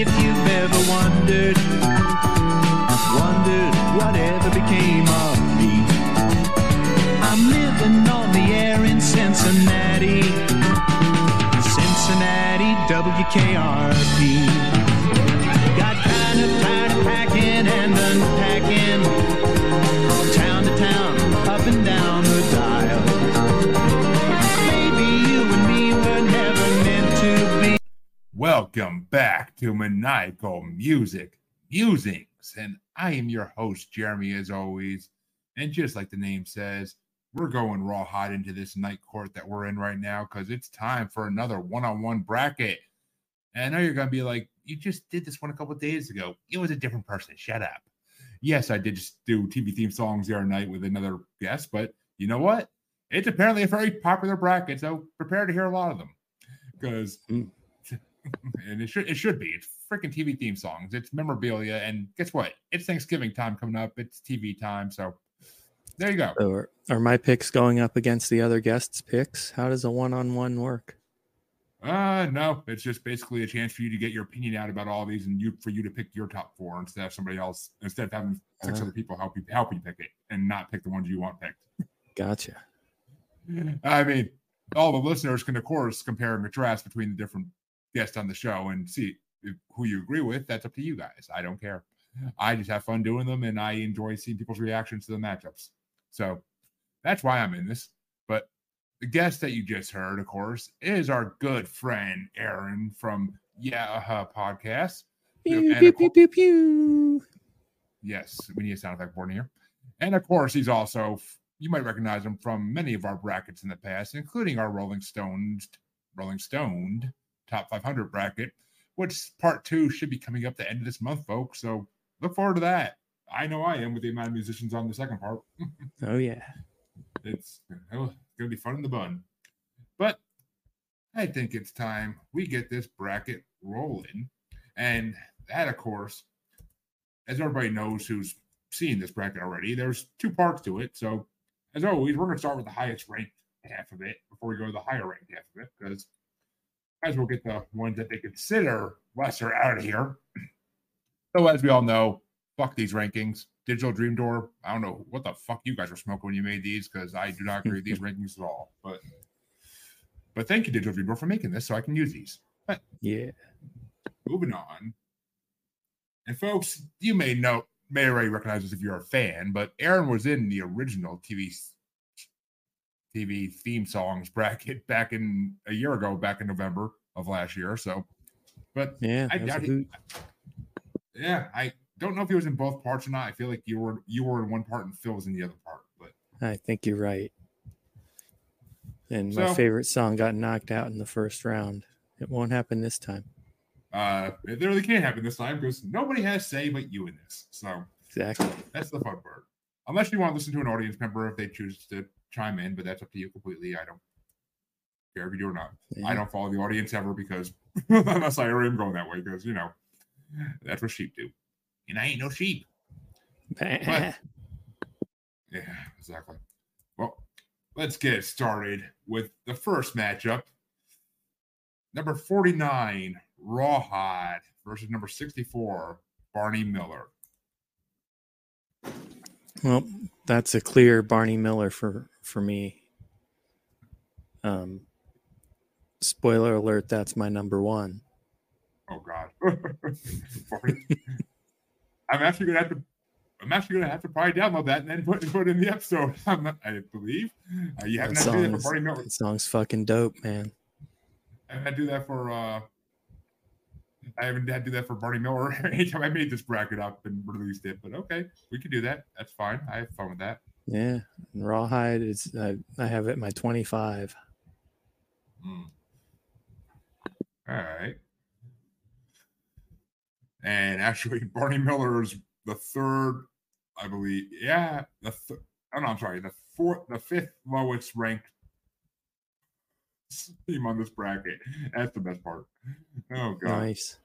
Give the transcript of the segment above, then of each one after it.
If you've ever wondered, to Maniacal Music Musings. And I am your host, Jeremy, as always. And just like the name says, we're going raw hot into this night court that we're in right now because it's time for another one on one bracket. And I know you're going to be like, you just did this one a couple days ago. It was a different person. Shut up. Yes, I did just do TV theme songs the other night with another guest, but you know what? It's apparently a very popular bracket, so prepare to hear a lot of them because Mm. and it should it should be. It's freaking TV theme songs. It's memorabilia, and guess what? It's Thanksgiving time coming up. It's TV time, so there you go. So are, are my picks going up against the other guests' picks? How does a one-on-one work? Uh no, it's just basically a chance for you to get your opinion out about all these, and you for you to pick your top four instead of somebody else, instead of having six Uh. other people help you help you pick it, and not pick the ones you want picked. Gotcha. I mean, all the listeners can, of course, compare and contrast between the different guests on the show and see who you agree with. That's up to you guys. I don't care. I just have fun doing them and I enjoy seeing people's reactions to the matchups. So that's why I'm in this. But the guest that you just heard, of course, is our good friend Aaron from Yeah uh, Podcast. Pew, pew, pew, pew, pew. Yes, we need a sound effect board in here. And of course, he's also you might recognize him from many of our brackets in the past, including our Rolling Stones Rolling Stoned Top 500 bracket, which part two should be coming up the end of this month, folks. So look forward to that. I know I am with the amount of musicians on the second part. Oh yeah. It's going to be fun in the bun. But I think it's time we get this bracket rolling. And that, of course, as everybody knows who's seen this bracket already, there's two parts to it. So, as always, we're going to start with the highest ranked half of it before we go to the higher ranked half of it, because as we'll get the ones that they consider lesser out of here. So, as we all know, fuck these rankings. Digital Dream Door. I don't know what the fuck you guys were smoking when you made these because I do not agree with these rankings at all. But but thank you, Digital Dream Door, for making this so I can use these. But Yeah. moving on. And folks, you may know may already recognize this if you're a fan, but Aaron was in the original TV TV theme songs bracket back in a year ago, back in November of last year. So but Yeah. I that was doubt it. yeah, I don't know if he was in both parts or not. I feel like you were you were in one part and Phil was in the other part. But I think you're right. And my So- favorite song got knocked out in the first round. It won't happen this time. uh it really can't happen this time because nobody has say but you in this. So Exactly. that's the fun part. Unless you want to listen to an audience member if they choose to chime in, but that's up to you completely. I don't care if you do or not. I don't follow the audience ever because unless I am going that way, because you know that's what sheep do. And I ain't no sheep. Bah. Yeah, exactly. Well, let's get started with the first matchup. Number 49, Rawhide versus number 64, Barney Miller. Well, that's a clear Barney Miller for for me. Um, spoiler alert: that's my number one. Oh God. I'm actually gonna have to I'm actually gonna have to probably download that and then put, put it in the episode. Not, I believe. Uh, you haven't had that for Miller. That song's fucking dope, man. I haven't had to do that for uh I haven't had to do that for Barney Miller anytime I made this bracket up and released it, but okay, we can do that. That's fine. I have fun with that. Yeah, and Rawhide is I, I have it at my twenty five. Mm. All right. And actually, Barney Miller is the third, I believe. Yeah, the th- oh no, I'm sorry, the fourth, the fifth lowest ranked team on this bracket. That's the best part. Oh god. Nice.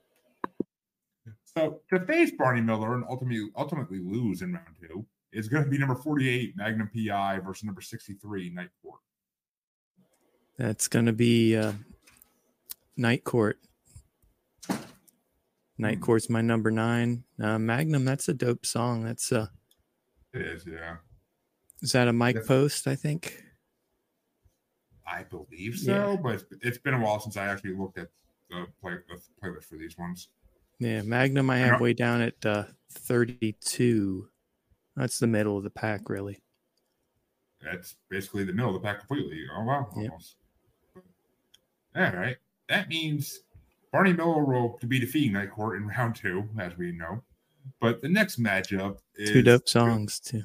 So to face Barney Miller and ultimately ultimately lose in round two is going to be number 48 Magnum PI versus number 63 Night Court. That's gonna be uh, Night Court. Night Hmm. Court's my number nine. Uh, Magnum, that's a dope song. That's uh, It is, yeah. is that a Def- Post? I think. I believe Yeah. so, but it's, it's been a while since I actually looked at the play the playlist for these ones. Yeah, Magnum, I I have don't- way down at uh, thirty-two. That's the middle of the pack, really. That's basically the middle of the pack completely. Oh wow, Yep. almost. All right, that means Barney Miller will to be defeating Night Court in round two, as we know. But the next matchup is Two dope songs too.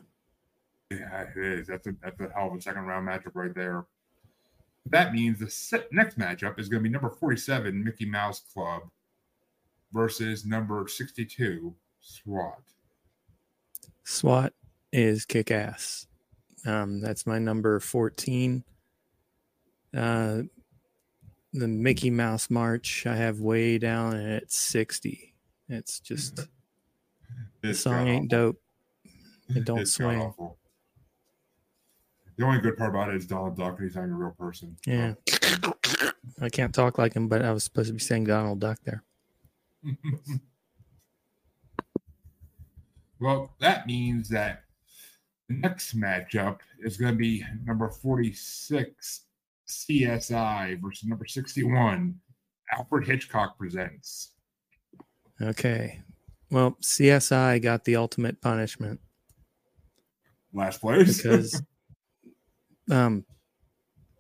Yeah, it is. That's a that's a hell of a second round matchup right there. That means the next matchup is going to be number 47, Mickey Mouse Club, versus number 62, SWAT. SWAT is kick ass. Um, that's my number 14. Uh, the Mickey Mouse March, I have way down at 60. It's just the song ain't god-awful. dope. It don't It's swing. The only good part about it is Donald Duck, and he's not even a real person. Yeah. I can't talk like him, but I was supposed to be saying Donald Duck there. well, that means that the next matchup is going to be number 46, CSI versus number 61, Alfred Hitchcock Presents. Okay. Well, CSI got the ultimate punishment Last place. because um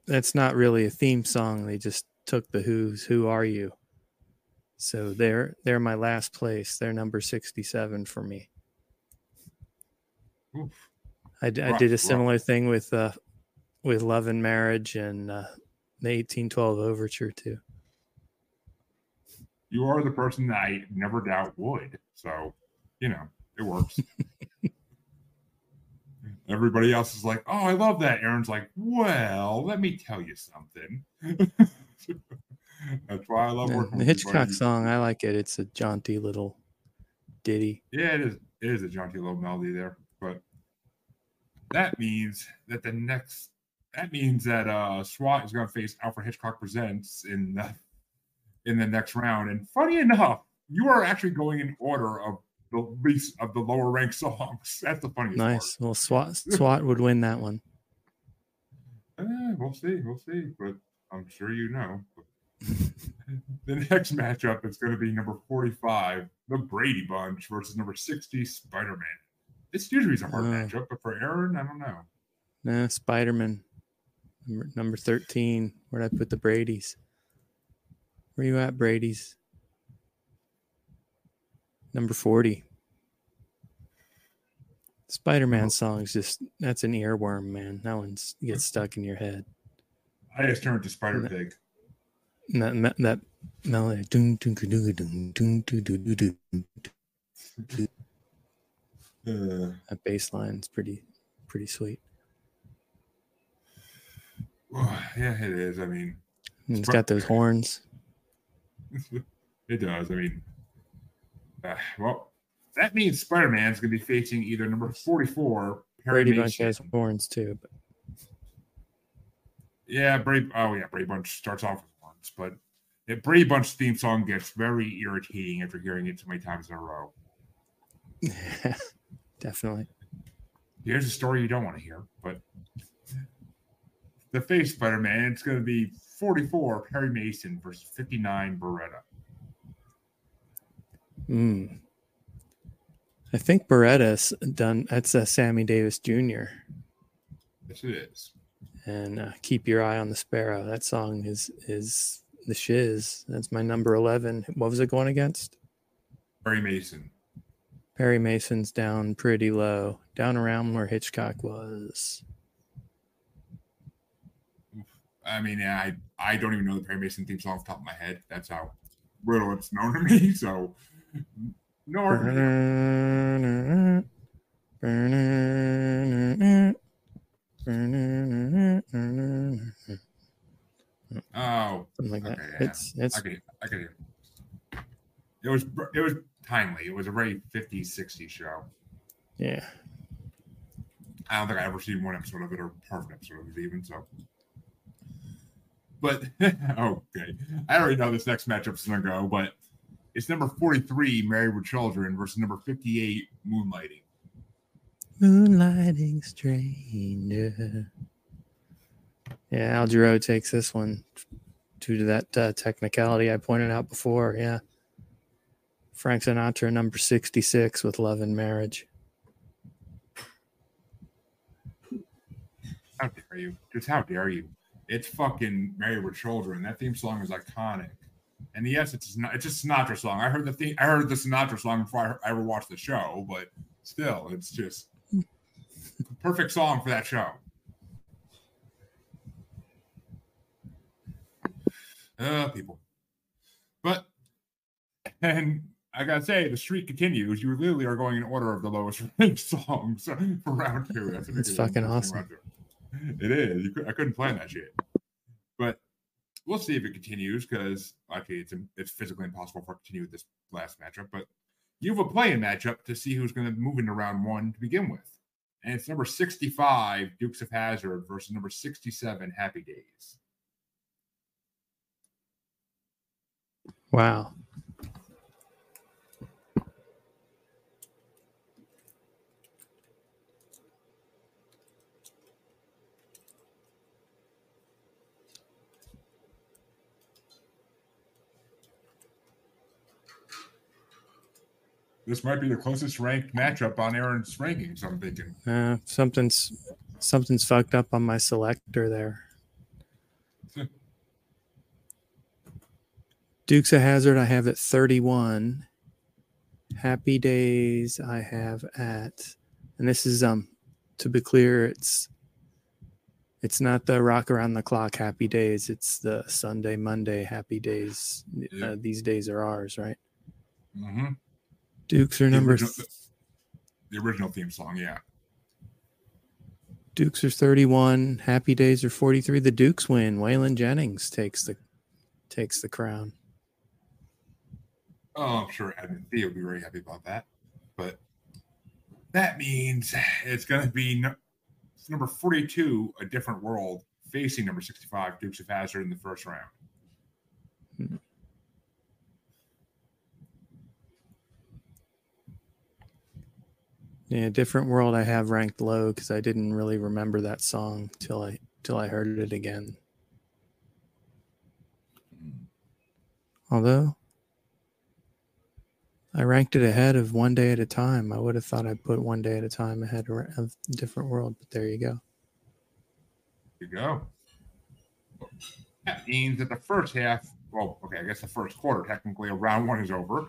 that's not really a theme song. They just took the Who's Who Are You. So they're they're my last place. They're number 67 for me. Oof. I, I Rough, did a rough. similar thing with uh with Love and Marriage and uh the 1812 overture too. You are the person that I never doubt would. So, you know, it works. Everybody else is like, oh, I love that. Aaron's like, well, let me tell you something. That's why I love working the Hitchcock song, I like it. It's a jaunty little ditty. Yeah, it is. It is a jaunty little melody there, that means that the next that means that uh SWAT is going to face Alfred Hitchcock Presents in the in the next round. And funny enough, you are actually going in order of the least of the lower ranked songs. That's the funniest Nice. Well, SWAT SWAT would win that one. Eh, we'll see. We'll see. But I'm sure you know. the next matchup is going to be number 45, the Brady Bunch versus number 60, Spider Man. This usually is a hard uh, Oh. matchup, but for Aaron, I don't know. Nah, Spider Man. Number, number 13. Where'd I put the Brady's? Where you at, Brady's? Number 40. Spider Man song's just, that's an earworm, man. That one's gets stuck in your head. I just turned to Spider No. Pig. That, me- that melody. Uh, That bass line's pretty, pretty sweet. yeah, it is. I mean, And it's got those horns. it does. I mean, uh, well, that means Spider Man's going to be facing either number 44, Perry Brady Bunch has horns too. But Yeah, Brady. Oh, yeah, Brady Bunch starts off with horns, but the Brady Bunch theme song gets very irritating after hearing it too many times in a row. definitely. Here's a story you don't want to hear, but the face Spider Man, it's going to be 44 Perry Mason versus 59 Baretta. Mm. I think Baretta's done. That's uh, Sammy Davis Jr. Yes, it is. and uh, keep your eye on the sparrow. That song is is the shiz. That's my number eleven. What was it going against? Perry Mason. Perry Mason's down pretty low, down around where Hitchcock was. I mean, I I don't even know the Perry Mason theme song off the top of my head. That's how little it's known to me. So, no. Oh, Something like that. Yeah. It's it's I could, I could hear. It was it was timely. It was a very 50s, 60s show. yeah. I don't think I ever seen one episode of it or part of an episode of it even. So, but okay, I already know this next matchup is gonna go, but It's number 43, Married with Children, versus number 58, Moonlighting. Moonlighting stranger. Yeah, Al Jarreau takes this one due to that uh, technicality I pointed out before. Yeah. Frank Sinatra, number 66 with Love and Marriage. How dare you? Just how dare you? It's fucking Married with Children. That theme song is iconic. And yes, it's not. It's a Sinatra song. I heard the theme. I heard the Sinatra song before I ever watched the show, but still, it's just perfect song for that show. Uh, people. But and I gotta say, the streak continues. You literally are going in order of the lowest ranked songs for round two. That's It's fucking awesome. It is. I couldn't plan that shit. But we'll see if it continues because actually it's it's physically impossible for it to continue with this last matchup. But you have a playing matchup to see who's going to move into round one to begin with, and it's number sixty-five Dukes of Hazzard versus number sixty-seven Happy Days. Wow. This might be the closest ranked matchup on Aaron's rankings. I'm thinking. Uh, something's something's fucked up on my selector there. Dukes of Hazzard, I have at 31. Happy Days, I have at, and this is um, to be clear, it's it's not the Rock Around the Clock Happy Days. It's the Sunday Monday Happy Days. Yeah. Uh, these days are ours, right? Mm-hmm. Dukes are number original, the original theme song, yeah. Dukes are 31. Happy Days are 43. The Dukes win. Waylon Jennings takes the takes the crown. Oh, I'm sure Edmund Thea would be very happy about that. But that means it's going to be no, number 42, A Different World, facing number 65, Dukes of Hazzard in the first round. Hmm. Yeah, different world. I have ranked low because I didn't really remember that song till I till I heard it again. Although I ranked it ahead of one day at a time, I would have thought I'd put one day at a time ahead of different world. But there you go. There you go. That means that the first half, well, okay, I guess the first quarter, technically, round one is over.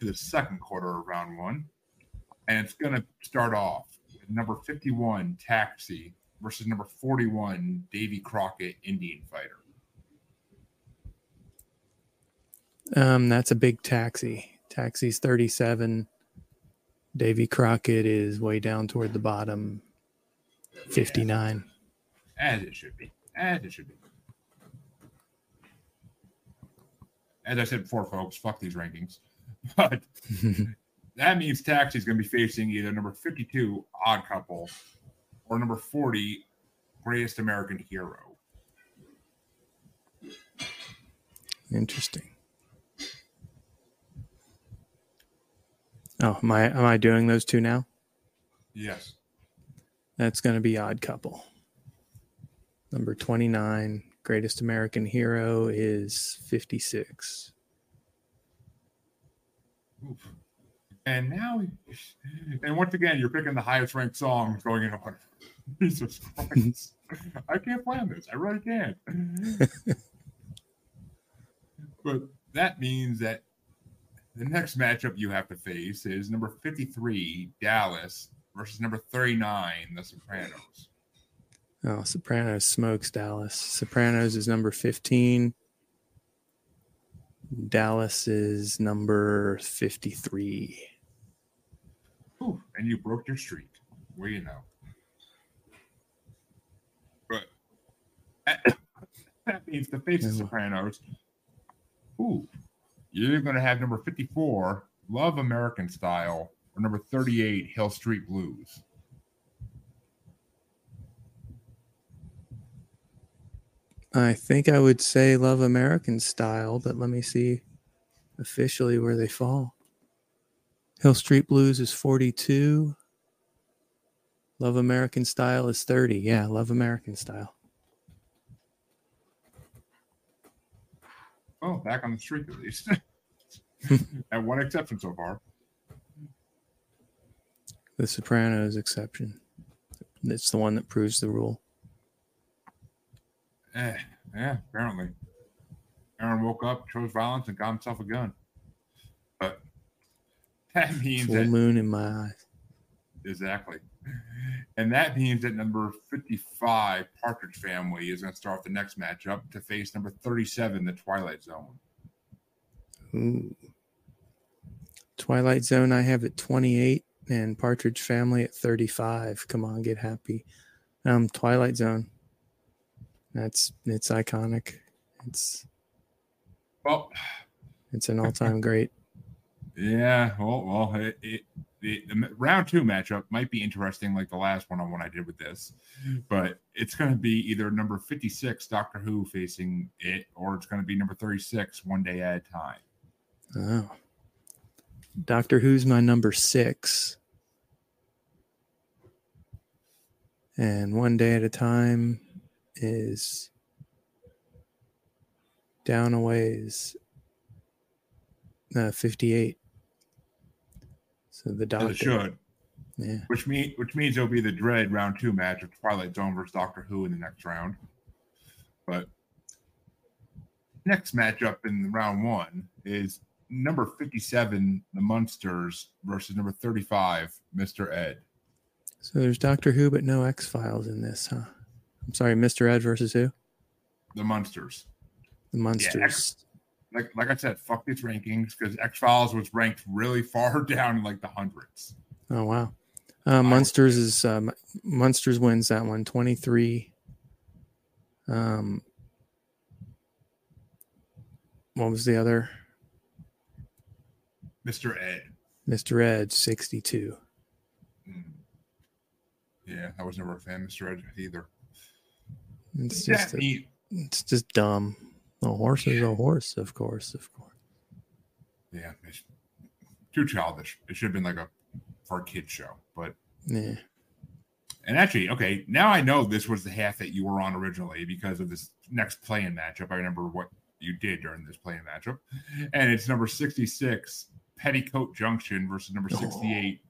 To the second quarter of round one, and it's going to start off with number 51, Taxi, versus number 41, Davy Crockett, Indian Fighter. Um, that's a big taxi. Taxi's 37. Davy Crockett is way down toward the bottom, 59. As it should be. As it should be. As I said before, folks, fuck these rankings. But that means Taxi is going to be facing either number 52, Odd Couple, or number 40, Greatest American Hero. Interesting. Oh, am I am I doing those two now? Yes. That's going to be Odd Couple. Number 29, Greatest American Hero is 56. Oof. And now, and once again, you're picking the highest ranked songs going in order. Jesus Christ. I can't plan this. I really can't. but that means that the next matchup you have to face is number 53, Dallas, versus number 39, The Sopranos. Oh, Sopranos smokes Dallas. Sopranos is number 15. Dallas is number 53. Ooh, and you broke your streak. Where you know. But that means the face of Sopranos. Ooh, you're going to have number 54, Love American Style, or number 38, Hill Street Blues. I think I would say Love American Style, but let me see officially where they fall. Hill Street Blues is 42. Love American Style is 30. Yeah, Love American Style. Oh, back on the streak at least. At one exception so far. The Sopranos exception. It's the one that proves the rule. Eh, yeah, apparently. Aaron woke up, chose violence, and got himself a gun. But that means Full that moon in my eyes. exactly. And that means that number 55, Partridge Family, is going to start the next matchup to face number 37, the Twilight Zone. Ooh. Twilight Zone, I have at 28, and Partridge Family at 35. Come on, get happy. Um, Twilight Zone. That's it's iconic. It's Well, it's an all-time great. Yeah, well, well, it, it, the, the round two matchup might be interesting, like the last one on one I did with this, but it's going to be either number 56, Doctor Who, facing it, or it's going to be number 36, One Day at a Time. Oh. Doctor Who's my number six. And one day at a time is down a ways. Uh, 58. So the As doctor. it should. Yeah. which mean which means it'll be the dread round two match of Twilight Zone versus Doctor Who in the next round. But next matchup in round one is number 57, the Munsters versus number 35, Mr. Ed. So there's Doctor Who, but no X Files in this, huh? I'm sorry, Mr. Ed versus who? The Munsters. The Monsters. X- Like like I said, fuck these rankings because X Files was ranked really far down in like the hundreds. Oh wow. Uh, Munsters is um, Munsters wins that one 23. Um, what was the other? Mr. Ed. Mr. Ed 62. Mm. Yeah, I was never a fan of Mr. Ed either. It's just a, it's just dumb. A horse is a horse, of course, of course. Yeah, it's too childish. It should have been like a for a kid show. But Yeah. and actually, okay, now I know this was the half that you were on originally because of this next playing matchup. I remember what you did during this playing matchup, and it's number sixty-six Petticoat Junction versus number oh. sixty-eight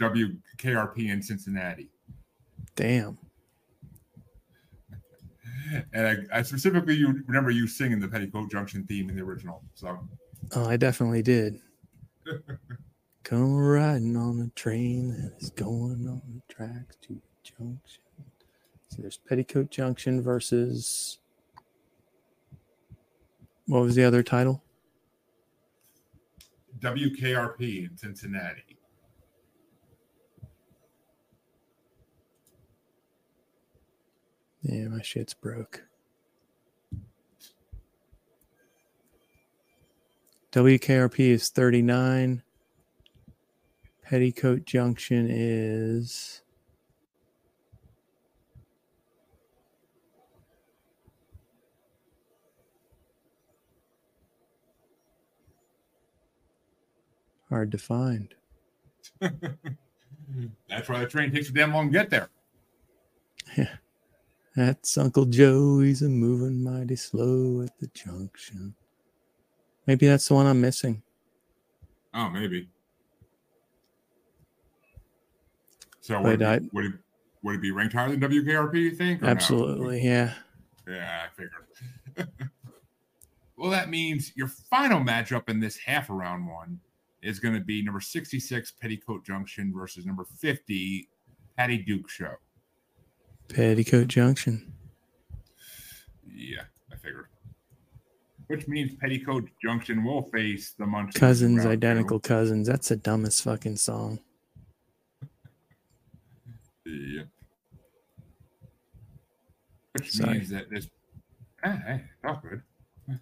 WKRP in Cincinnati. Damn. And I, I specifically you remember you singing the Petticoat Junction theme in the original. So Oh, I definitely did. Come riding on a train that is going on the tracks to the junction. So there's Petticoat Junction versus what was the other title? WKRP in Cincinnati. Yeah, my shit's broke. WKRP is 39. Petticoat Junction is hard to find. That's why the train takes so damn long to get there. That's Uncle Joe. He's a moving mighty slow at the junction. Maybe that's the one I'm missing. Oh, maybe. So would, I- it, be, would it would it be ranked higher than WKRP? You think? or no? Absolutely, yeah. Yeah, I figured. well, that means your final matchup in this half around one is going to be number sixty-six Petticoat Junction versus number fifty Patty Duke Show. Petticoat Junction. Yeah, I figured. Which means Petticoat Junction will face the in Cousins, two. identical cousins. That's the dumbest fucking song. Yep. Which Sorry. means that this Ah, hey, not good. And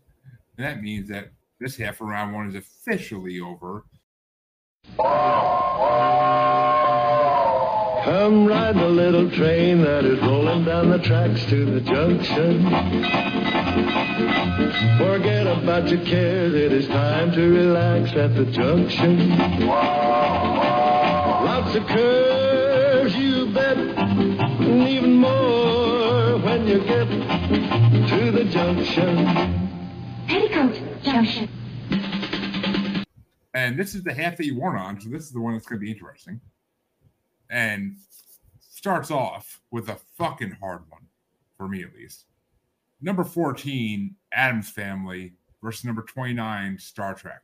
that means that this half of round one is officially over. Come ride the little train that is rolling down the tracks to the junction. Forget about your cares, it is time to relax at the junction. Lots of curves, you bet, and even more when you get to the junction. Petticoat Junction. And this is the half that you weren't on, so this is the one that's going to be interesting. And starts off with a fucking hard one, for me at least. Number 14, Addams Family versus number 29, Star Trek.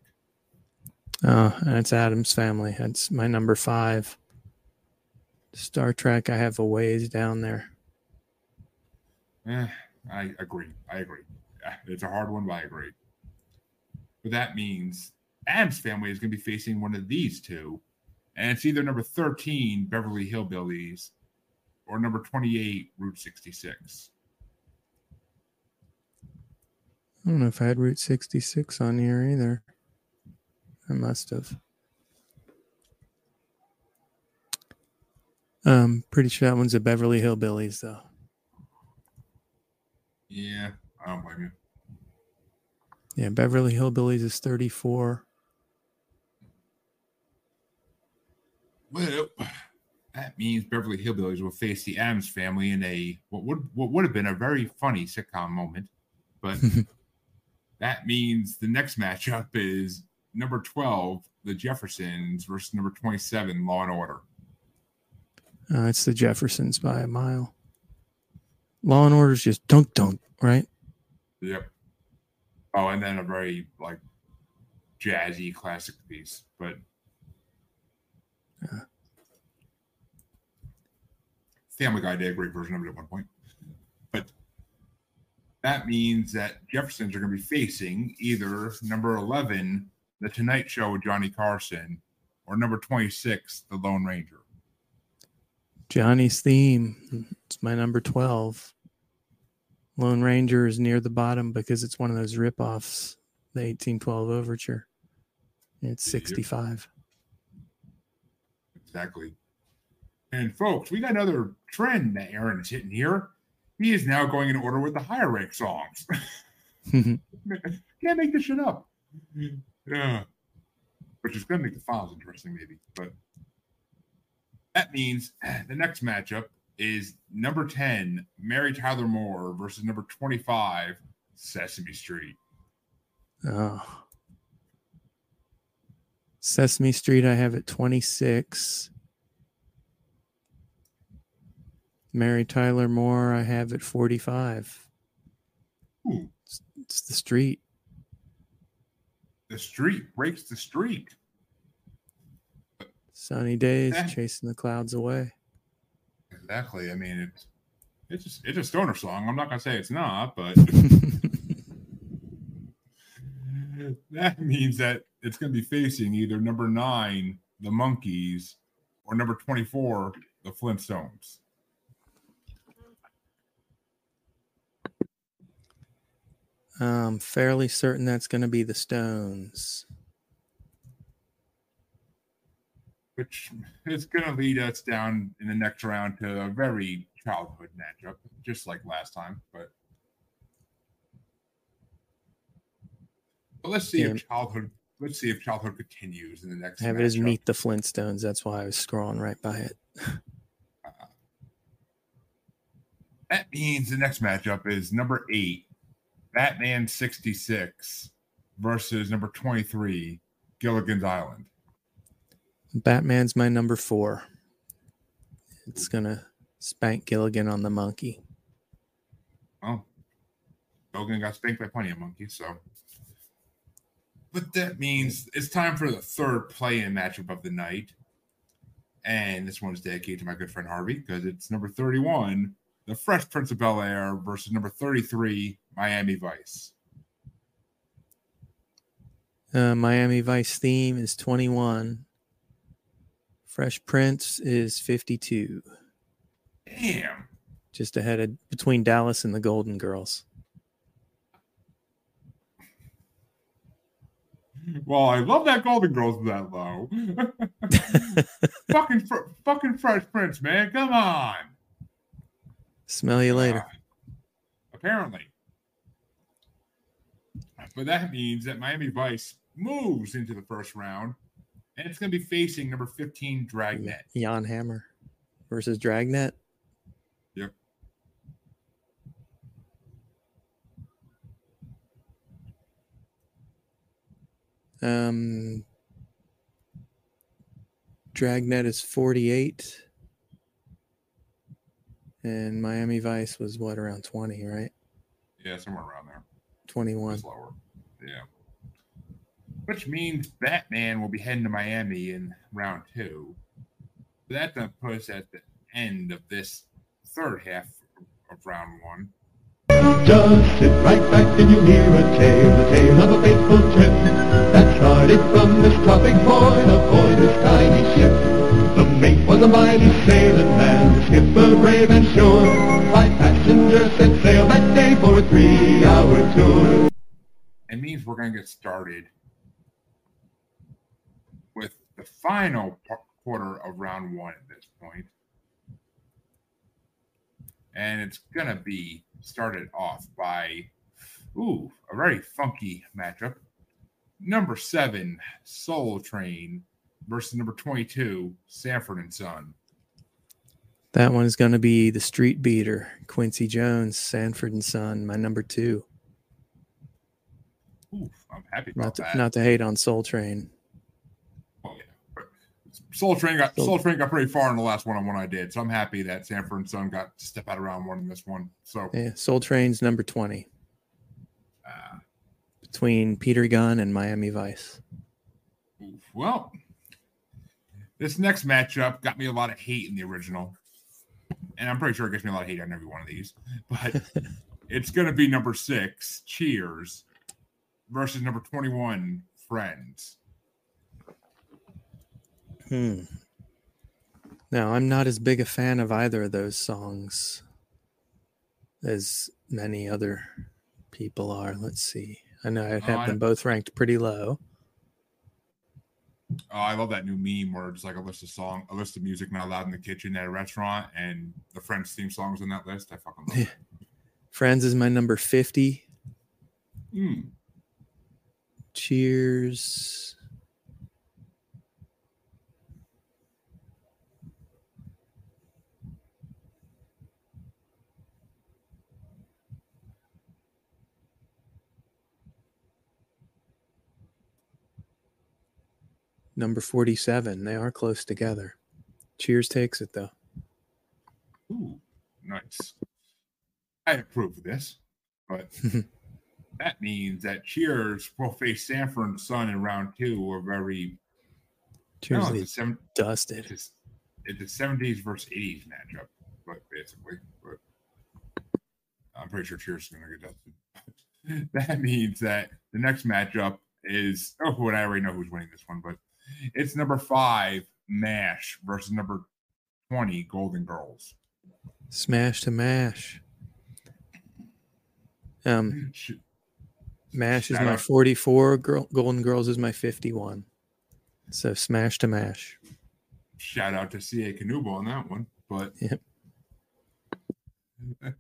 Oh, that's Addams family. That's my number five. Star Trek, I have a ways down there. Eh, I agree. I agree. It's a hard one, but I agree. But that means Addams Family is going to be facing one of these two. And it's either number 13, Beverly Hillbillies, or number 28, Route 66. I don't know if I had Route 66 on here either. I must have. Um, pretty sure that one's a Beverly Hillbillies though. Yeah, I don't blame you. Yeah, Beverly Hillbillies is 34. Well, that means Beverly Hillbillies will face the Addams family in a what would what would have been a very funny sitcom moment, but that means the next matchup is number twelve, the Jeffersons versus number twenty-seven, Law and Order. Uh, it's the Jeffersons by a mile. Law and Order is just dunk dunk, right? Yep. Oh, and then a very like jazzy classic piece, but Yeah. Family Guy did a great version of it at one point. But that means that Jeffersons are going to be facing either number 11, The Tonight Show with Johnny Carson, or number 26, The Lone Ranger. Johnny's theme. It's my number 12. Lone Ranger is near the bottom because it's one of those rip-offs, the 1812 Overture. It's Yep. 65. Exactly. And folks, we got another trend that Aaron is hitting here. He is now going in order with the higher rank songs. Can't make this shit up. Yeah. Which is going to make the files interesting, maybe. But that means the next matchup is number 10, Mary Tyler Moore versus number 25, Sesame Street. oh. Sesame Street, I have at 26. Mary Tyler Moore, I have at 45. Hmm. Ooh, It's the street. the street breaks the street. Sunny days, Yeah. chasing the clouds away. Exactly. I mean, it's it's just it's a stoner song. I'm not gonna say it's not, but that means that it's gonna be facing either number nine, the Monkees, or number 24, the Flintstones. I'm fairly certain that's going to be the Stones. Which is gonna lead us down in the next round to a very childhood matchup, just like last time. But but let's see Yeah. if childhood let's see if childhood continues in the next I have it as. Meet the Flintstones. That's why I was scrolling right by it. That means the next matchup is number eight, Batman 66 versus number 23, Gilligan's Island. Batman's my number four. It's going to spank Gilligan on the monkey. Oh, Gilligan got spanked by plenty of monkeys, so. But that means it's time for the third play-in matchup of the night. And this one's dedicated to my good friend Harvey because it's number 31, the Fresh Prince of Bel Air versus number 33, Miami Vice. Uh, Miami Vice theme is 21. Fresh Prince is 52. Damn. Just ahead of between Dallas and the Golden Girls. Well, I love that Golden Girls that low. fucking, fr- fucking Fresh Prince, man. Come on. Smell you later. Uh, apparently. But that means that Miami Vice moves into the first round, and it's going to be facing number 15 Dragnet. Jan Hammer versus Dragnet. Yep. Um, Dragnet is 48. And Miami Vice was what, around 20, right? Yeah, somewhere around there. 21. It's lower. Yeah. Which means Batman will be heading to Miami in round two. That then puts us at the end of this third half of round one. Just sit right back and you'll hear a tale, a tale of a fateful trip that started from this tropic point aboard this tiny ship. The mate was a mighty sailing man, skipper brave and sure. Five passengers set sail that day for a three-hour tour. It means we're going to get started with the final quarter of round one at this point. And it's going to be started off by, ooh, a very funky matchup. Number seven, Soul Train versus number 22, Sanford and Son. That one is going to be the Street Beater, Quincy Jones, Sanford and Son, my number two. Ooh, I'm happy about Not to, that. not to hate on Soul Train. Oh, yeah. Soul Train got Soul- Soul Train got pretty far in the last one on one I did, so I'm happy that Sanford and Son got to step out around round one in this one. So Yeah, Soul Train's number 20 uh, between Peter Gunn and Miami Vice. well, this next matchup got me a lot of hate in the original, and I'm pretty sure it gets me a lot of hate on every one of these. But it's going to be number six, Cheers, versus number 21, Friends. Hmm. Now, I'm not as big a fan of either of those songs as many other people are. Let's see. I know Oh, have I- them both ranked pretty low. Oh, I love that new meme where it's like a list of song, a list of music not allowed in the kitchen at a restaurant, and the Friends theme songs on that list. I fucking love it. Friends is my number 50. Mm. Cheers. Number 47. They are close together. Cheers takes it though. Ooh, nice. I approve of this, but that means that Cheers will face Sanford and Son in round two. A very Cheers no, they it's, a seven, dusted. it's, it's a seventies versus eighties matchup, but basically, but I'm pretty sure Cheers is going to get dusted. that means that the next matchup is oh, and I already know who's winning this one, but it's number five Mash versus number twenty Golden Girls. Smash to mash. Um, Mash is my 44. Girl, Golden Girls is my 51. So smash to mash. shout out to CA Canuba on that one. But Yep. yeah,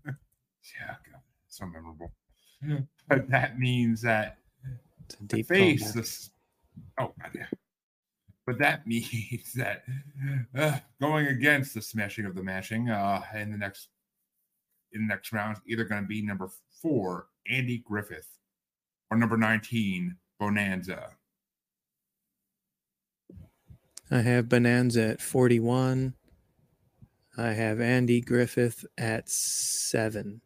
God, so memorable. But that means that It's a the face callback. this oh God, yeah. But that means that uh, going against the smashing of the mashing uh in the next in the next round either going to be number four, Andy Griffith, or number 19, Bonanza. I have Bonanza at 41. I have Andy Griffith at seven.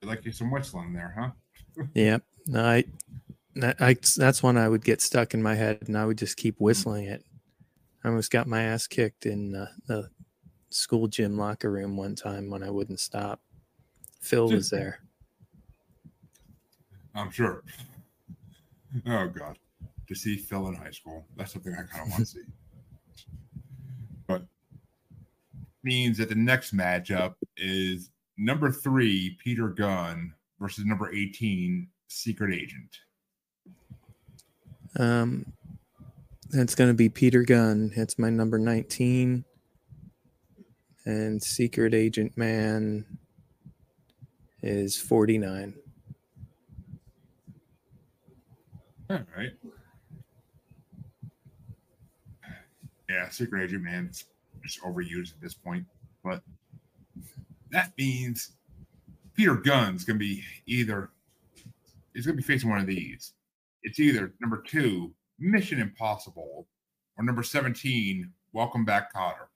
You like you some whistling there, huh? Yep. I, I, that's one I would get stuck in my head and I would just keep whistling it. I almost got my ass kicked in uh, the school gym locker room one time when I wouldn't stop. Phil was there. I'm sure. Oh God, to see Phil in high school, that's something I kind of want to see. But means that the next matchup is number three, Peter Gunn versus number 18, Secret Agent. Um, that's going to be Peter Gunn. It's my number 19. And Secret Agent Man is 49. All right. Yeah, Secret Agent Man is overused at this point. But that means Peter Gunn's gonna be either he's gonna be facing one of these. It's either number two, Mission Impossible, or number 17, Welcome Back Kotter.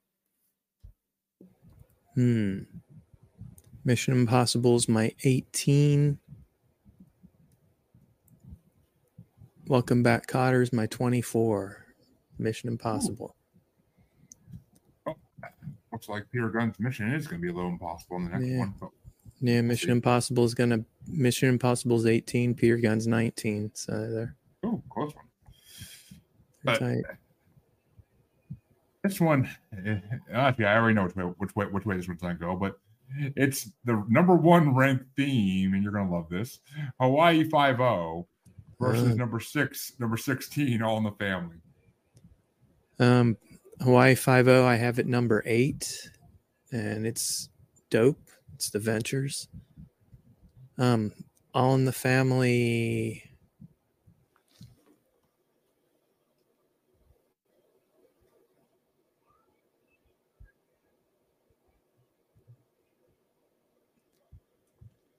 Hmm. Mission Impossible is my 18. Welcome back, Kotter is my 24. Mission Impossible. Looks like Peter Gunn's mission is gonna be a little impossible in the next Yeah. one. But Yeah, Mission. Impossible is gonna Mission Impossible's 18, Peter Gunn's 19. So they're, oh, close one. But tight. this one, eh, actually, I already know which way which way which way this one's gonna go, but it's the number one ranked theme, and you're gonna love this. Hawaii Five O versus Uh. number six, number sixteen, All in the Family. Um, Hawaii Five O, I have it number eight, and it's dope. It's the Ventures. Um, All in the Family.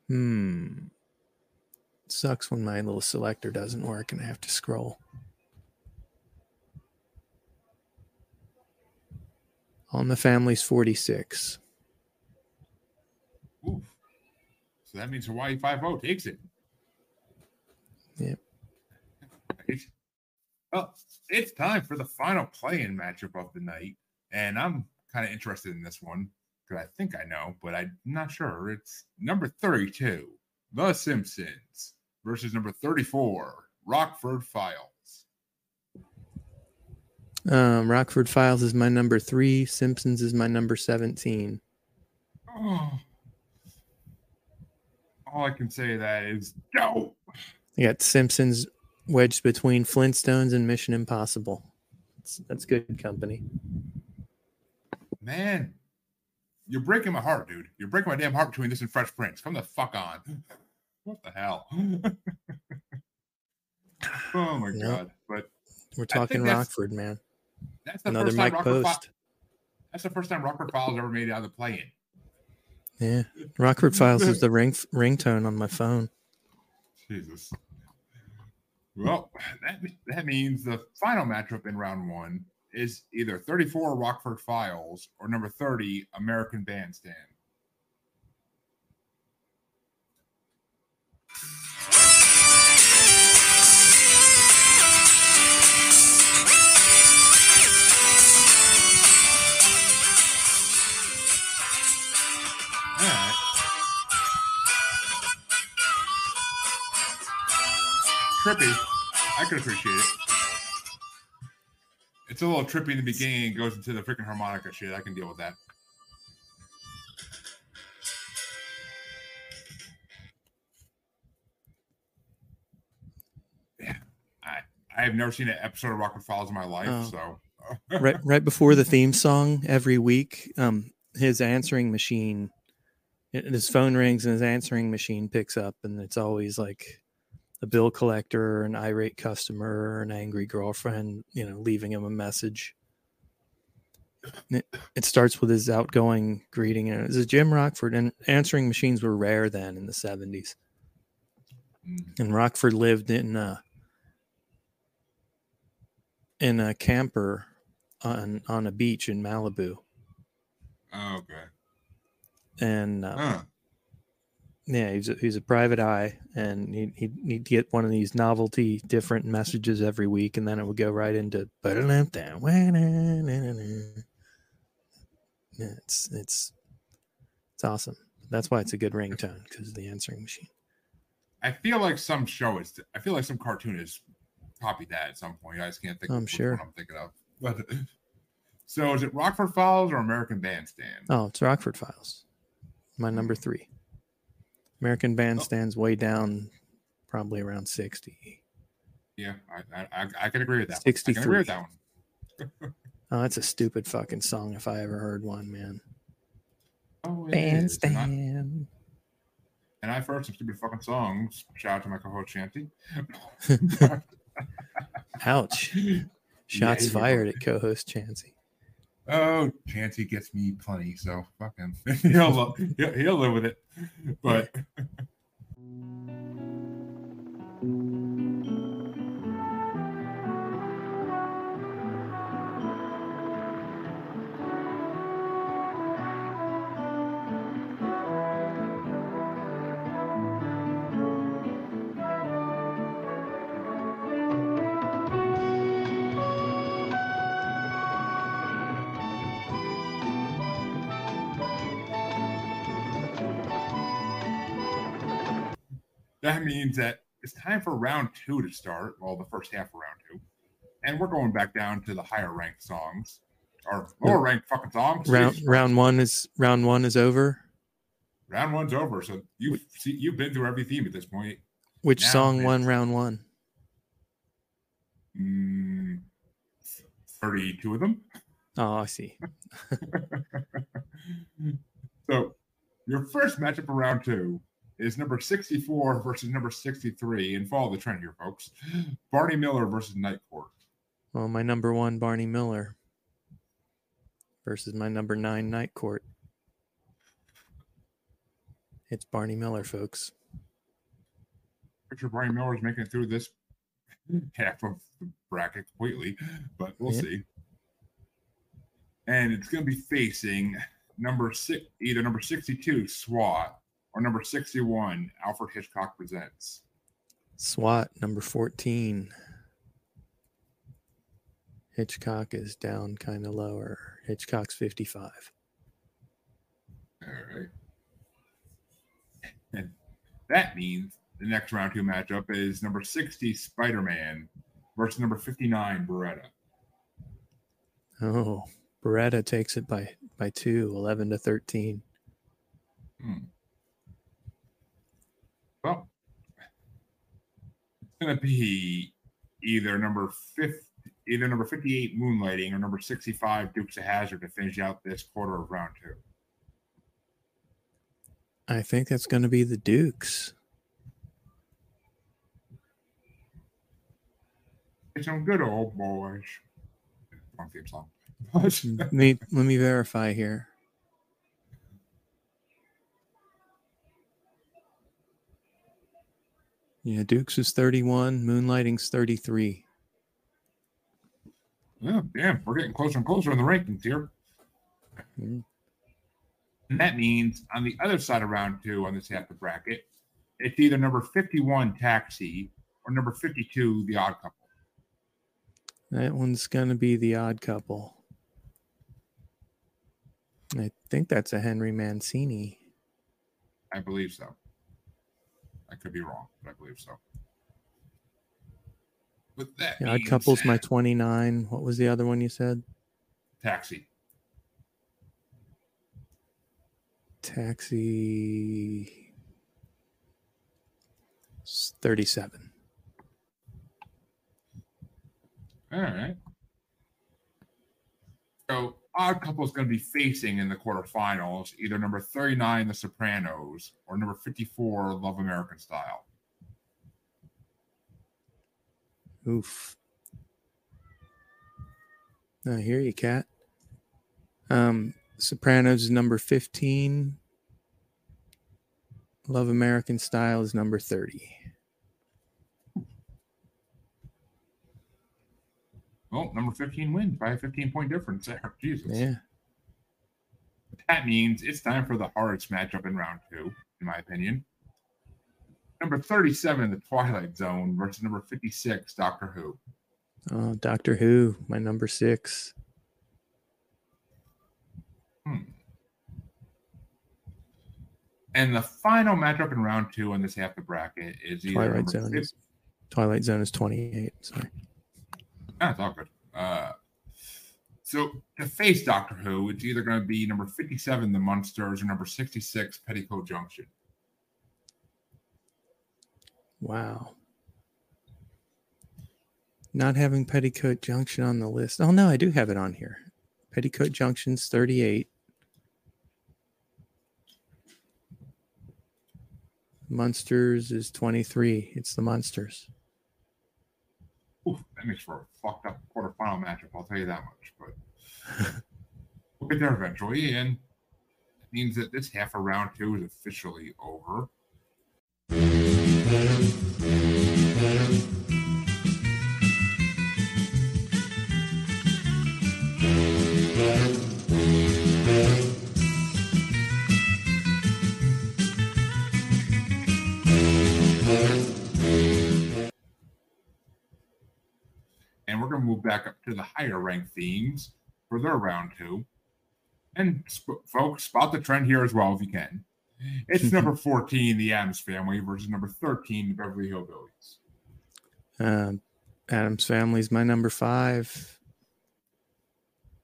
Hmm. Sucks when my little selector doesn't work and I have to scroll. On the family's 46. Oof. So that means Hawaii Five O takes it. Yep. Right. Well, it's time for the final play-in matchup of the night, and I'm kind of interested in this one because I think I know, but I'm not sure. It's number 32, The Simpsons, versus number 34, Rockford Files. Um, Rockford Files is my number three. Simpsons is my number 17. Oh. All I can say that is dope. You got Simpsons wedged between Flintstones and Mission Impossible. That's, that's good company. Man, you're breaking my heart, dude. You're breaking my damn heart between this and Fresh Prince. Come the fuck on. What the hell? oh my Yep. god! But We're talking Rockford, man. that's the Another first time Mike Rockford Fi- Post. that's the first time Rockford Files ever made it out of the play-in. Yeah. Rockford Files is the ring ringtone on my phone. Jesus. Well, that that means the final matchup in round one is either 34 Rockford Files or number 30 American Bandstand. Trippy. I could appreciate it. It's a little trippy in the beginning and goes into the freaking harmonica shit. I can deal with that. Yeah. I I have never seen an episode of Rockford Files in my life, Oh. so right right before the theme song every week um his answering machine his phone rings and his answering machine picks up and it's always like a bill collector an irate customer an angry girlfriend you know leaving him a message it, it starts with his outgoing greeting and it was jim rockford and answering machines were rare then in the 70s Mm. and rockford lived in uh in a camper on on a beach in Malibu, Oh, okay. and uh, Huh. Yeah, he's a, he's a private eye, and he he'd, he'd get one of these novelty different messages every week, and then it would go right into yeah, it's it's it's awesome. That's why it's a good ringtone because of the answering machine. I feel like some show is. I feel like some cartoon has copied that at some point. I just can't think. I'm sure. I'm thinking of. But so is it Rockford Files or American Bandstand? Oh, it's Rockford Files, my number three. American Bandstand's oh. way down, probably around sixty. Yeah, I, I, I- can agree with that. one. I can agree with 63. that one. Oh, that's a stupid fucking song if I ever heard one, man. Oh, it is. And I, Bandstand. and I've heard some stupid fucking songs. Shout out to my co-host Shanty. Ouch. Shots a fired at co-host Chansey. Oh, Chancey gets me plenty, so fuck him. he'll, he'll he'll live with it. But that means that it's time for round two to start. Well, the first half of round two, and we're going back down to the higher ranked songs or lower ranked fucking songs. Round round one is round one is over. round one's over. So you've see, you've been through every theme at this point. Which Now song won round one? Mm, Thirty-two of them. Oh, I see. so your first matchup of round two is number 64 versus number 63. And follow the trend here, folks. Barney Miller versus Night Court. Well, my number one, Barney Miller, versus my number nine, Night Court. It's Barney Miller, folks. Picture Barney Miller is making it through this half of the bracket completely, but we'll Yeah. see. And it's going to be facing number six, either number 62, SWAT, or number 61, Alfred Hitchcock Presents. SWAT number 14. Hitchcock is down kind of lower. Hitchcock's 55. All right. And that means the next round two matchup is number 60 Spider Man versus number 59 Baretta. Oh, Baretta takes it by by two, 11 to 13. Hmm. Well, it's going to be either number 50, either number 58 Moonlighting or number 65 Dukes of Hazzard to finish out this quarter of round two. I think that's going to be the Dukes. It's some good old boys. Wrong theme song. Let me let me verify here. Yeah, Dukes is 31, Moonlighting's 33. Yeah, damn, we're getting closer and closer in the rankings here. Mm. And that means on the other side of round two on this half of the bracket, it's either number 51 Taxi or number 52 The Odd Couple. That one's going to be the odd couple. I think that's a Henry Mancini. I believe so. I could be wrong, but I believe so. But that The odd couple's my 29. What was the other one you said? Taxi. Taxi. 37. All right. So Odd Couple is going to be facing in the quarterfinals either number 39, The Sopranos, or number 54, Love American Style. Oof. I hear you, Cat. Um, Sopranos is number 15. Love American Style is number 30. Oh, number 15 wins by a 15 point difference there. Jesus. Yeah. That means it's time for the hardest matchup in round two, in my opinion. Number 37, The Twilight Zone versus number 56, Doctor Who. Oh, Doctor Who, my number six. Hmm. And the final matchup in round two in this half the bracket is either Twilight Zone 50 is Twilight Zone is 28. Sorry. Ah, it's all good. Uh, so to face Doctor Who, it's either going to be number 57, The Munsters, or number 66, Petticoat Junction. Wow. Not having Petticoat Junction on the list. Oh no, I do have it on here. Petticoat Junction's 38. Munsters is 23. It's the Munsters. Oof, that makes for a fucked up quarterfinal matchup. I'll tell you that much. But we'll get there eventually, and it means that this half of round two is officially over. We're going to move back up to the higher ranked themes for their round two. And sp- folks, spot the trend here as well if you can. It's number 14, the Addams family, versus number 13, the Beverly Hillbillies. Um, Addams Family's my number five.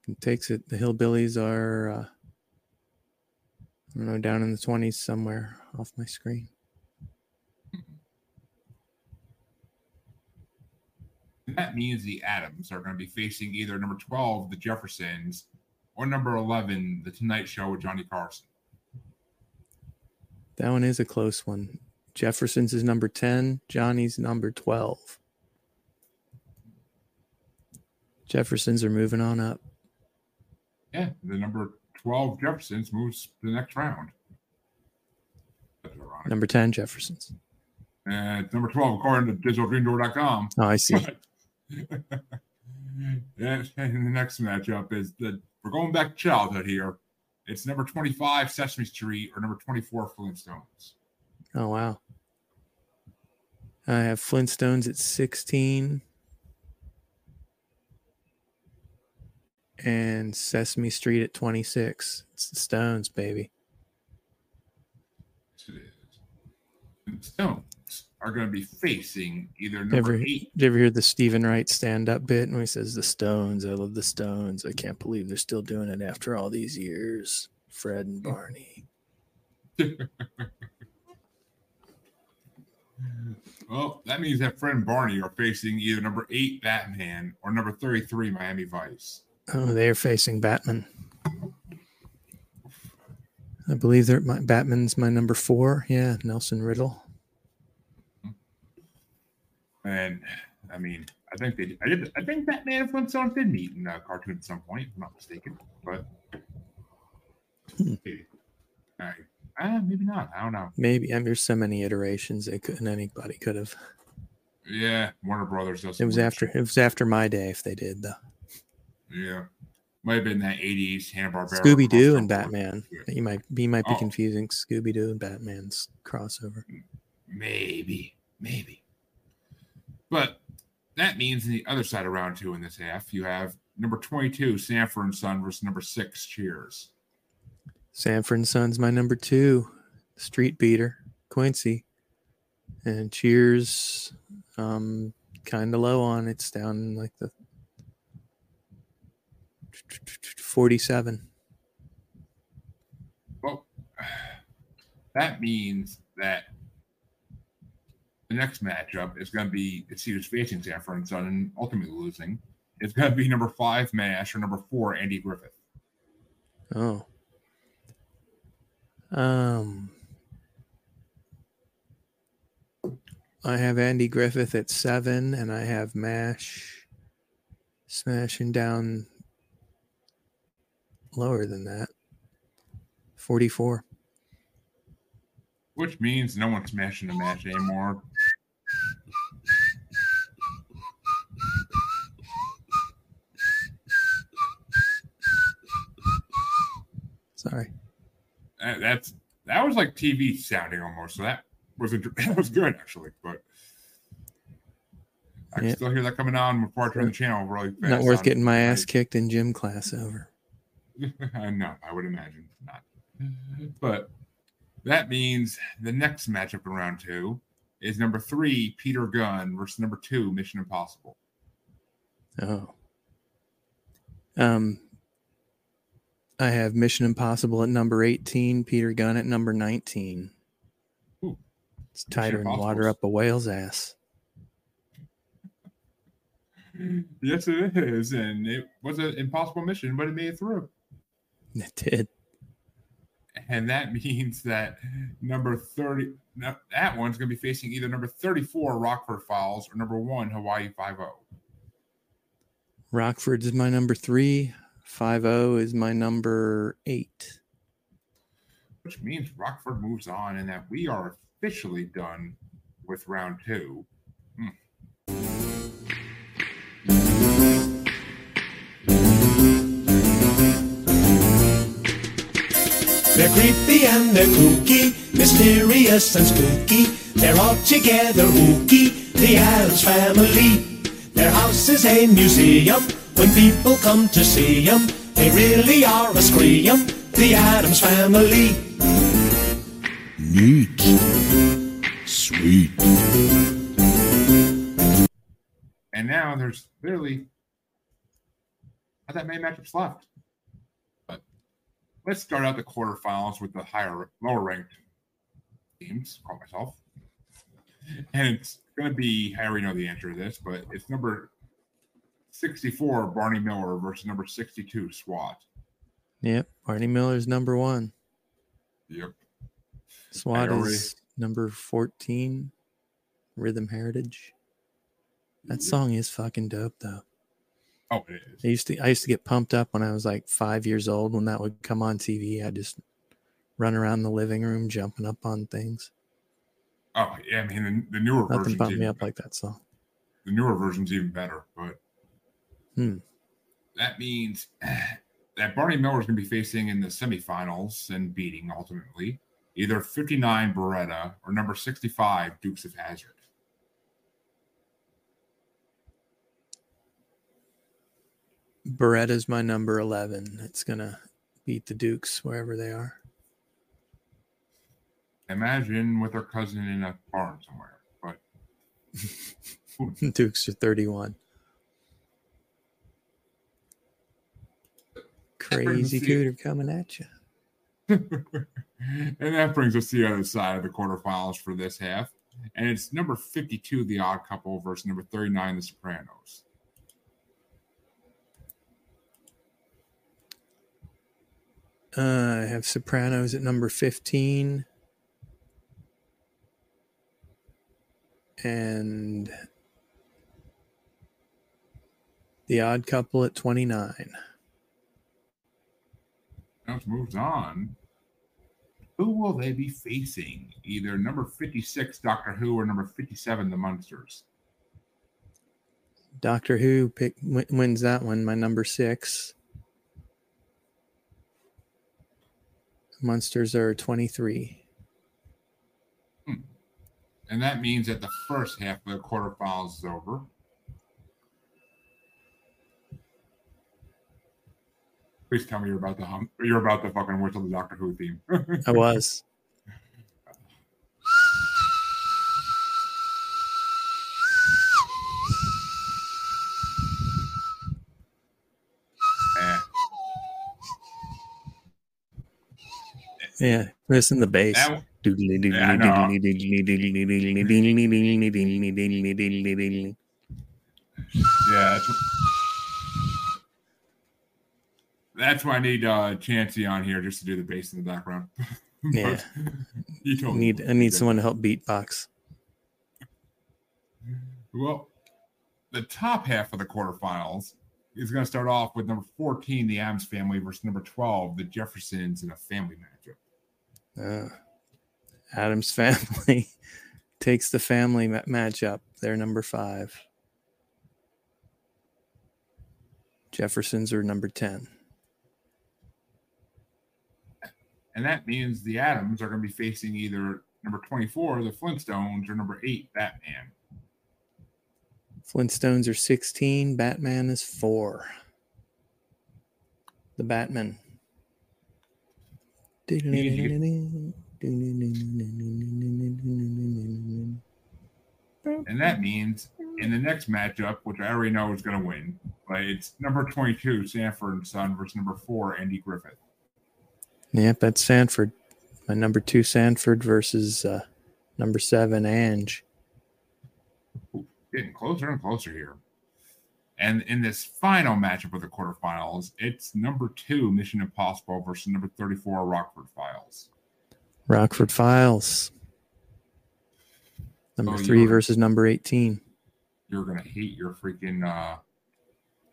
It takes it. The Hillbillies are, uh, I don't know, down in the 20s somewhere off my screen. And that means the Addams are going to be facing either number 12, the Jeffersons, or number 11, the Tonight Show with Johnny Carson. That one is a close one. Jefferson's is number 10, Johnny's number 12. Jeffersons are moving on up. Yeah, the number 12 Jeffersons moves to the next round. Number 10, Jeffersons. And number 12, according to digitalgreendoor.com. Oh, I see. and, the next matchup is the we're going back to childhood here. It's number 25 Sesame Street or number 24 Flintstones. Oh, wow. I have Flintstones at 16 and Sesame Street at 26. It's the Stones, baby. Yes, it is. Stones are going to be facing either number Ever, eight. did you ever hear the Steven Wright stand up bit? And he says, The Stones, I love the Stones. I can't believe they're still doing it after all these years. Fred and Barney. Well, that means that Fred and Barney are facing either number eight Batman or number 33 Miami Vice. Oh, they're facing Batman. I believe they're my Batman's my number four. Yeah, Nelson Riddle. And I mean, I think they, I did, I think Batman and Flintstones did meet in a cartoon at some point, if I'm not mistaken. But Hmm. maybe, all right, uh, maybe not. I don't know. Maybe. I mean, there's so many iterations they couldn't anybody could have. Yeah, Warner Brothers does. It was after it was after my day if they did though. Yeah, might have been that '80s Hanna Barbera. Scooby Doo and Batman. You might you might be Oh. confusing Scooby Doo and Batman's crossover. Maybe, maybe. But that means in the other side of round two in this half, you have number 22, Sanford and Son versus number six, Cheers. Sanford and Son's my number two. Street Beater, Quincy. And Cheers, um, kind of low on. It's down like the 47. Well, that means that the next matchup is going to be it's who's facing Sanford and Son and ultimately losing. It's going to be number five, Mash, or number four, Andy Griffith. Oh. Um I have Andy Griffith at seven, and I have Mash smashing down lower than that. 44. Which means no one's smashing the match anymore. That- that's that was like TV sounding almost. So that was that was good actually, but I can still hear that coming on before I turn the channel really fast. Not worth getting my ass kicked in gym class over. no, I would imagine not. But that means the next matchup in round two is number three, Peter Gunn versus number two, Mission Impossible. Oh. Um I have Mission Impossible at number 18, Peter Gunn at number 19. Ooh. It's tighter than water up a whale's ass. yes, it is. And it was an impossible mission, but it made it through. It did. And that means that number 30, no, that one's going to be facing either number 34, Rockford Files, or number one, Hawaii 5 Rockford is my number three. Five zero is my number eight. which means Rockford moves on and that we are officially done with round two. Hmm. They're creepy and they're kooky, mysterious and spooky. They're all together ooky, the Addams family. Their house is a museum. When people come to see 'em, they really are a scream. The Addams family. Neat. Sweet. And now there's literally not that many matchups left. But let's start out the quarterfinals with the higher, lower ranked teams. Call myself, and it's going to be. I already know the answer to this, but it's number sixty-four Barney Miller versus number sixty-two SWAT. Yep. Barney Miller's number one. Yep. SWAT already- is number 14. Rhythm Heritage. That Yep. song is fucking dope though. Oh, it is. I used to I used to get pumped up when I was like five years old when that would come on TV. I just run around the living room jumping up on things. Oh, yeah. I mean, the, the newer Nothing version's bumped me up like that song. the newer version's even better. But Hmm. that means that Barney Miller is going to be facing in the semifinals and beating ultimately either 59 Baretta or number 65 Dukes of Hazzard. Baretta's my number eleven. It's gonna beat the Dukes wherever they are. Imagine with her cousin in a barn somewhere. But Dukes are thirty-one. Crazy cooter coming at you. and that brings us to the other side of the quarterfinals for this half. And it's number 52, The Odd Couple, versus number 39, The Sopranos. Uh, I have Sopranos at number 15. And The Odd Couple at 29. Now it moves on. Who will they be facing? Either number 56, Doctor Who, or number 57, The Munsters. Doctor Who pick, win- wins that one, my number six. Munsters are 23. Hmm. And that means that the first half of the quarterfinals is over. Please tell me you're about to hum. You're about to fucking whistle the Doctor Who theme. I was. Eh, Yeah, listen the bass. that, Yeah, yeah, that's, why I need uh, Chansey on here just to do the bass in the background. Yeah. you told need I need someone to help beatbox. Well, the top half of the quarterfinals is going to start off with number 14, the Addams family, versus number 12, the Jeffersons in a family matchup. Uh, Addams family takes the family ma- matchup. They're number five. Jeffersons are number 10. And that means the Addams are going to be facing either number 24, the Flintstones, or number 8, Batman. Flintstones are 16. Batman is 4. The Batman. And that means in the next matchup, which I already know is going to win, but it's number 22, Sanford and Son, versus number 4, Andy Griffith. Yep, that's Sanford. My number two Sanford versus uh, number seven Ange. Getting closer and closer here. And in this final matchup of the quarterfinals, it's number two Mission Impossible versus number 34 Rockford Files. Rockford Files. Number Oh, three versus number 18. You're gonna hate your freaking uh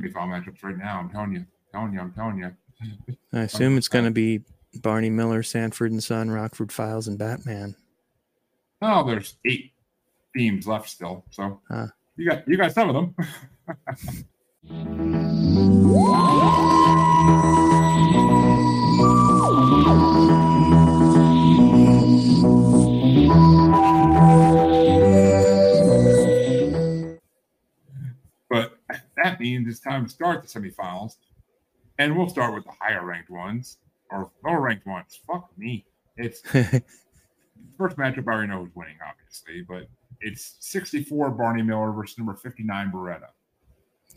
semifinal matchups right now. I'm telling you, I'm telling you, I'm telling you. I assume it's going to be Barney Miller, Sanford and Son, Rockford Files, and Batman. Oh, there's eight themes left still, so Huh. you got you got some of them. but that means it's time to start the semifinals, and we'll start with the higher ranked ones or lower ranked ones. Fuck me, it's first matchup, I already know who's winning, obviously, but it's 64 Barney Miller versus number 59 Baretta.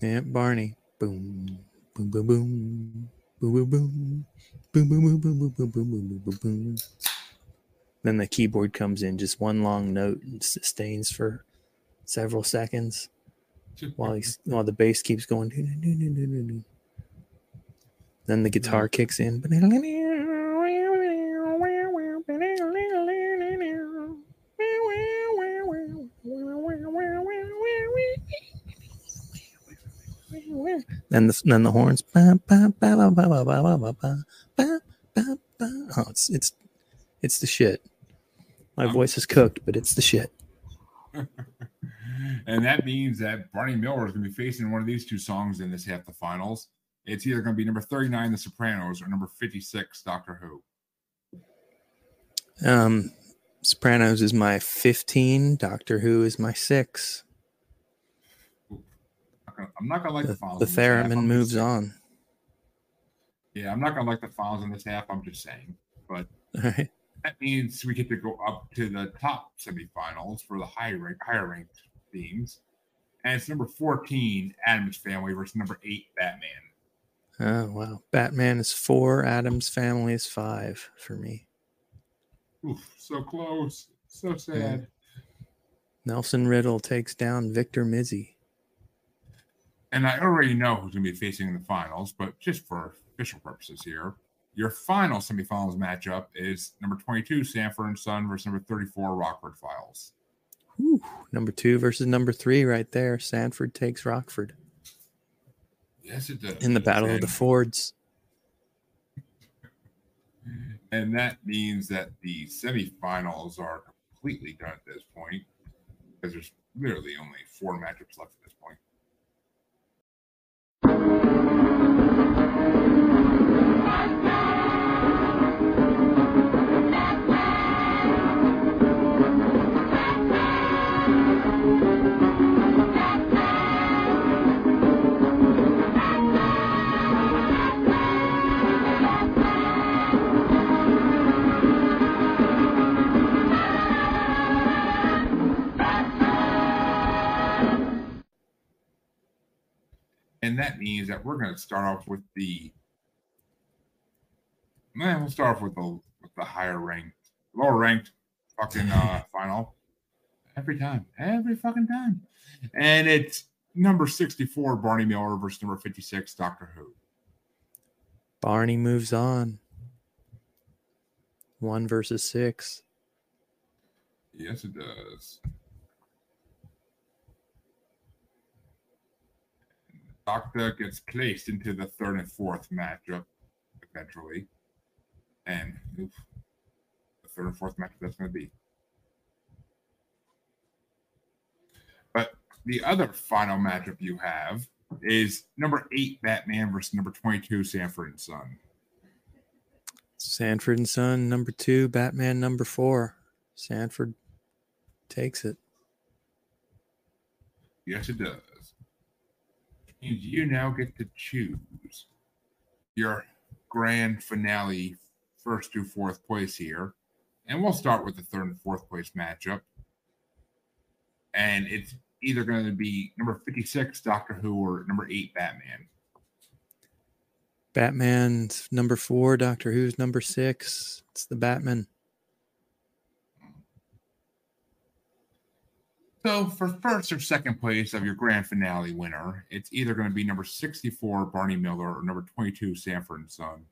yeah, Barney. Boom, boom, boom, boom, boom, boom, boom, boom, boom, boom, boom, boom, boom, boom, boom, boom, boom. Then the keyboard comes in, just one long note and sustains for several seconds while he's while the bass keeps going. Then the mm-hmm. guitar kicks in. Then the then the horns. Oh, it's it's it's the shit. My voice is cooked, but it's the shit. and that means that Barney Miller is going to be facing one of these two songs in this half the finals. It's either going to be number 39, The Sopranos, or number 56, Doctor Who. Um, Sopranos is my 15. Doctor Who is my six. I'm not gonna- I'm not going to like the, The, finals. the in theremin moves saying. on. Yeah, I'm not going to like the finals in this half. I'm just saying. But right. that means we get to go up to the top semifinals for the high rank, higher ranked teams. And it's number 14, Addams Family versus number eight, Batman. Oh wow. Batman is four. Addams family is five for me. Oof, so close. So sad. Nelson Riddle takes down Victor Mizzy. And I already know who's going to be facing in the finals, but just for official purposes here, your final semifinals matchup is number 22, Sanford and Son versus number 34, Rockford Files. Whew. Number two versus number three, right there. Sanford takes Rockford Yes, it does. in the Battle of the Fords. And that means that the semifinals are completely done at this point because there's literally only four matchups left means that we're going to start off with the man. We'll start off with the with the higher ranked, lower ranked fucking uh final every time, every fucking time, and it's number sixty four Barney Miller versus number fifty six Doctor Who. Barney moves on. One versus six. Yes, it does. Doctor gets placed into the third and fourth matchup eventually. And oof, the third and fourth matchup that's going to be. But the other final matchup you have is number eight Batman versus number 22 Sanford and Son. Sanford and Son, number two. Batman, number four. Sanford takes it. Yes, it does. And you now get to choose your grand finale, first to fourth place here. And we'll start with the third and fourth place matchup. And it's either going to be number 56, Doctor Who, or number eight, Batman. Batman's number four. Doctor Who's number six. It's the Batman. So for first or second place of your grand finale winner, it's either going to be number 64, Barney Miller, or number 22, Sanford and Son.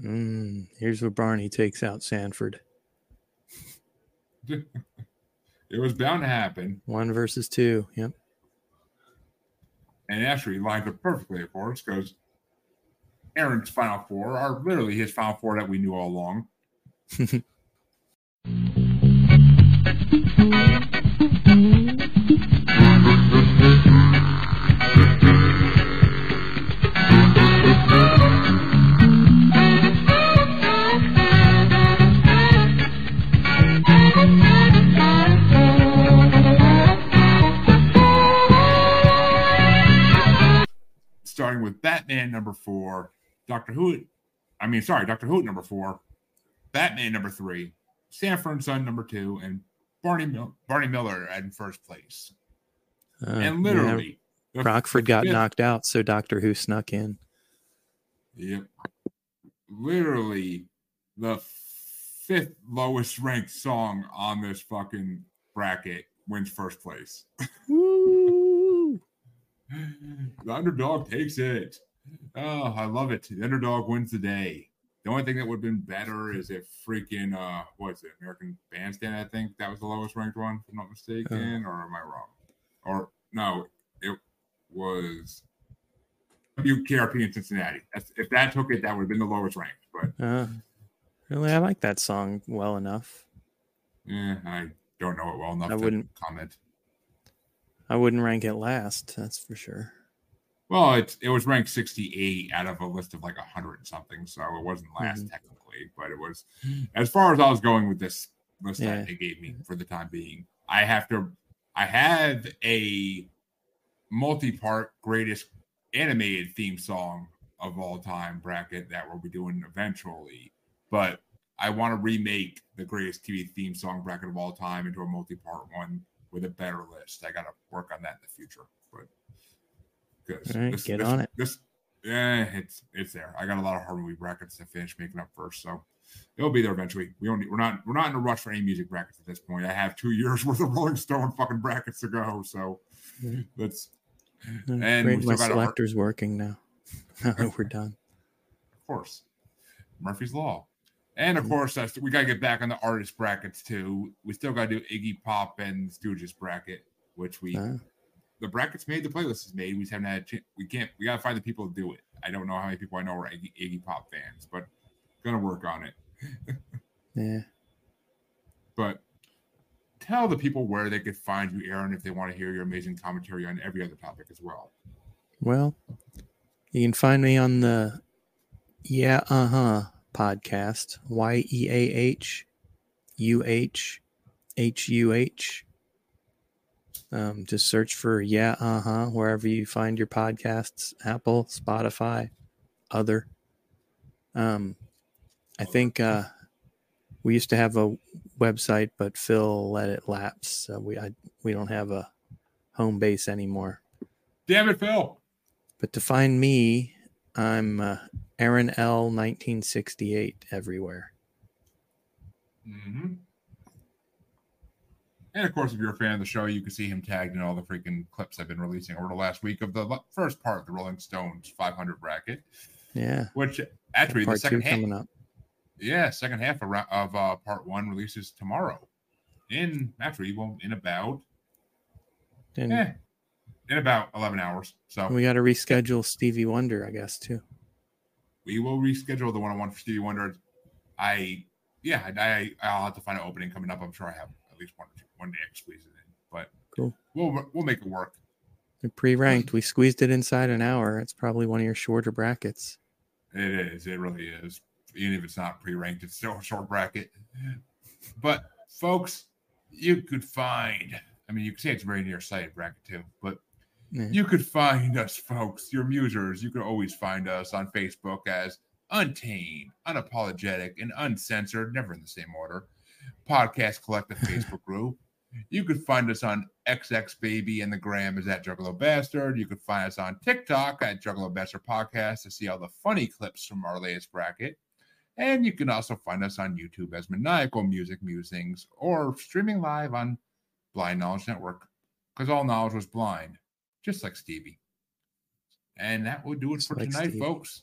Mm, here's where Barney takes out Sanford. it was bound to happen. One versus two. Yep. And actually he lines up perfectly, of course, because Aaron's final four are literally his final four that we knew all along. Batman number four, Doctor Who, I mean, sorry, Doctor Who number four, Batman number three, Sanford and Son number two, and Barney Mil- Barney Miller in first place. Uh, and literally, the Rockford got fifth- knocked out, so Doctor Who snuck in. Yep. Literally the fifth lowest ranked song on this fucking bracket wins first place. Woo! the underdog takes it. Oh, I love it. The underdog wins the day. The only thing that would have been better is if freaking uh what's it, American Bandstand, I think that was the lowest ranked one, if I'm not mistaken, or am I wrong? Or no, it was WKRP in Cincinnati. That's, if that took it, that would have been the lowest ranked. But Uh, really, I like that song well enough. eh, I don't know it well enough I to wouldn't- comment. I wouldn't rank it last, that's for sure. Well, it it was ranked 68 out of a list of like 100 something, so it wasn't last Mhm. technically, but it was as far as I was going with this list Yeah. that they gave me for the time being. I have to, I have a multi-part greatest animated theme song of all time bracket that we'll be doing eventually, but I want to remake the greatest TV theme song bracket of all time into a multi-part one with a better list. I got to work on that in the future, but because right, get on it. This, yeah, it's it's there. I got a lot of hard movie brackets to finish making up first, so it'll be there eventually. We don't. Need, we're not. We're not in a rush for any music brackets at this point. I have two years worth of Rolling Stone fucking brackets to go, so let's. Uh, And my a hard- working now. Now that we're done. Of course, Murphy's Law, and of course that's, we got to get back on the artist brackets too. We still got to do Iggy Pop and Stooges bracket, which we Uh, the brackets made, the playlist is made. We just haven't had a chance. We can't. We gotta find the people to do it. I don't know how many people I know are Iggy, Iggy Pop fans, but gonna work on it. yeah. But tell the people where they could find you, Aaron, if they want to hear your amazing commentary on every other topic as well. Well, you can find me on the Yeah Uh Huh podcast. Y E A H U H H U H. Um, just search for Yeah Uh Huh wherever you find your podcasts Apple, Spotify, other. Um, I think uh, we used to have a website, but Phil let it lapse. So we I, we don't have a home base anymore. Damn it, Phil. But to find me, I'm uh, Aaron L. 1968 everywhere. hmm And of course, if you're a fan of the show, you can see him tagged in all the freaking clips I've been releasing over the last week of the first part of the Rolling Stones 500 bracket, Yeah. which actually the two second half, coming up. yeah, second half of, of uh, part one releases tomorrow. In actually, well, in about And eh, in about 11 hours. So we got to reschedule Stevie Wonder, I guess, too. we will reschedule the one-on-one for Stevie Wonder. I yeah, I, I I'll have to find an opening coming up. I'm sure I have at least one one day I squeeze it in, but Cool. We'll we'll make it work. Pre-ranked. We squeezed it inside an hour. It's probably one of your shorter brackets. It is. It really is. Even if it's not pre-ranked, it's still a short bracket. But folks, you could find. I mean, you could say it's very near sighted bracket too, but Yeah. you could find us, folks, your musers. You could always find us on Facebook as Untamed, Unapologetic, and Uncensored, never in the same order. Podcast Collective Facebook group. You could find us on XX Baby and the gram is at Juggalo Bastard. You could find us on TikTok at Juggalo Bastard Podcast to see all the funny clips from our latest bracket. And you can also find us on YouTube as Maniacal Music Musings or streaming live on Blind Knowledge Network because all knowledge was blind, just like Stevie. And that will do it Just for like tonight, Stevie. folks.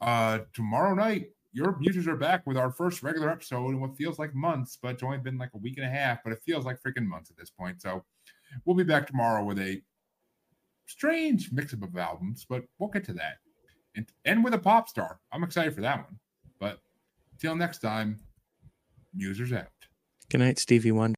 Uh, tomorrow night, your musers are back with our first regular episode in what feels like months, but it's only been like a week and a half, but it feels like freaking months at this point. So we'll be back tomorrow with a strange mix up of albums, but we'll get to that. And, and with a pop star. I'm excited for that one. But till next time, musers out. Good night, Stevie Wonder.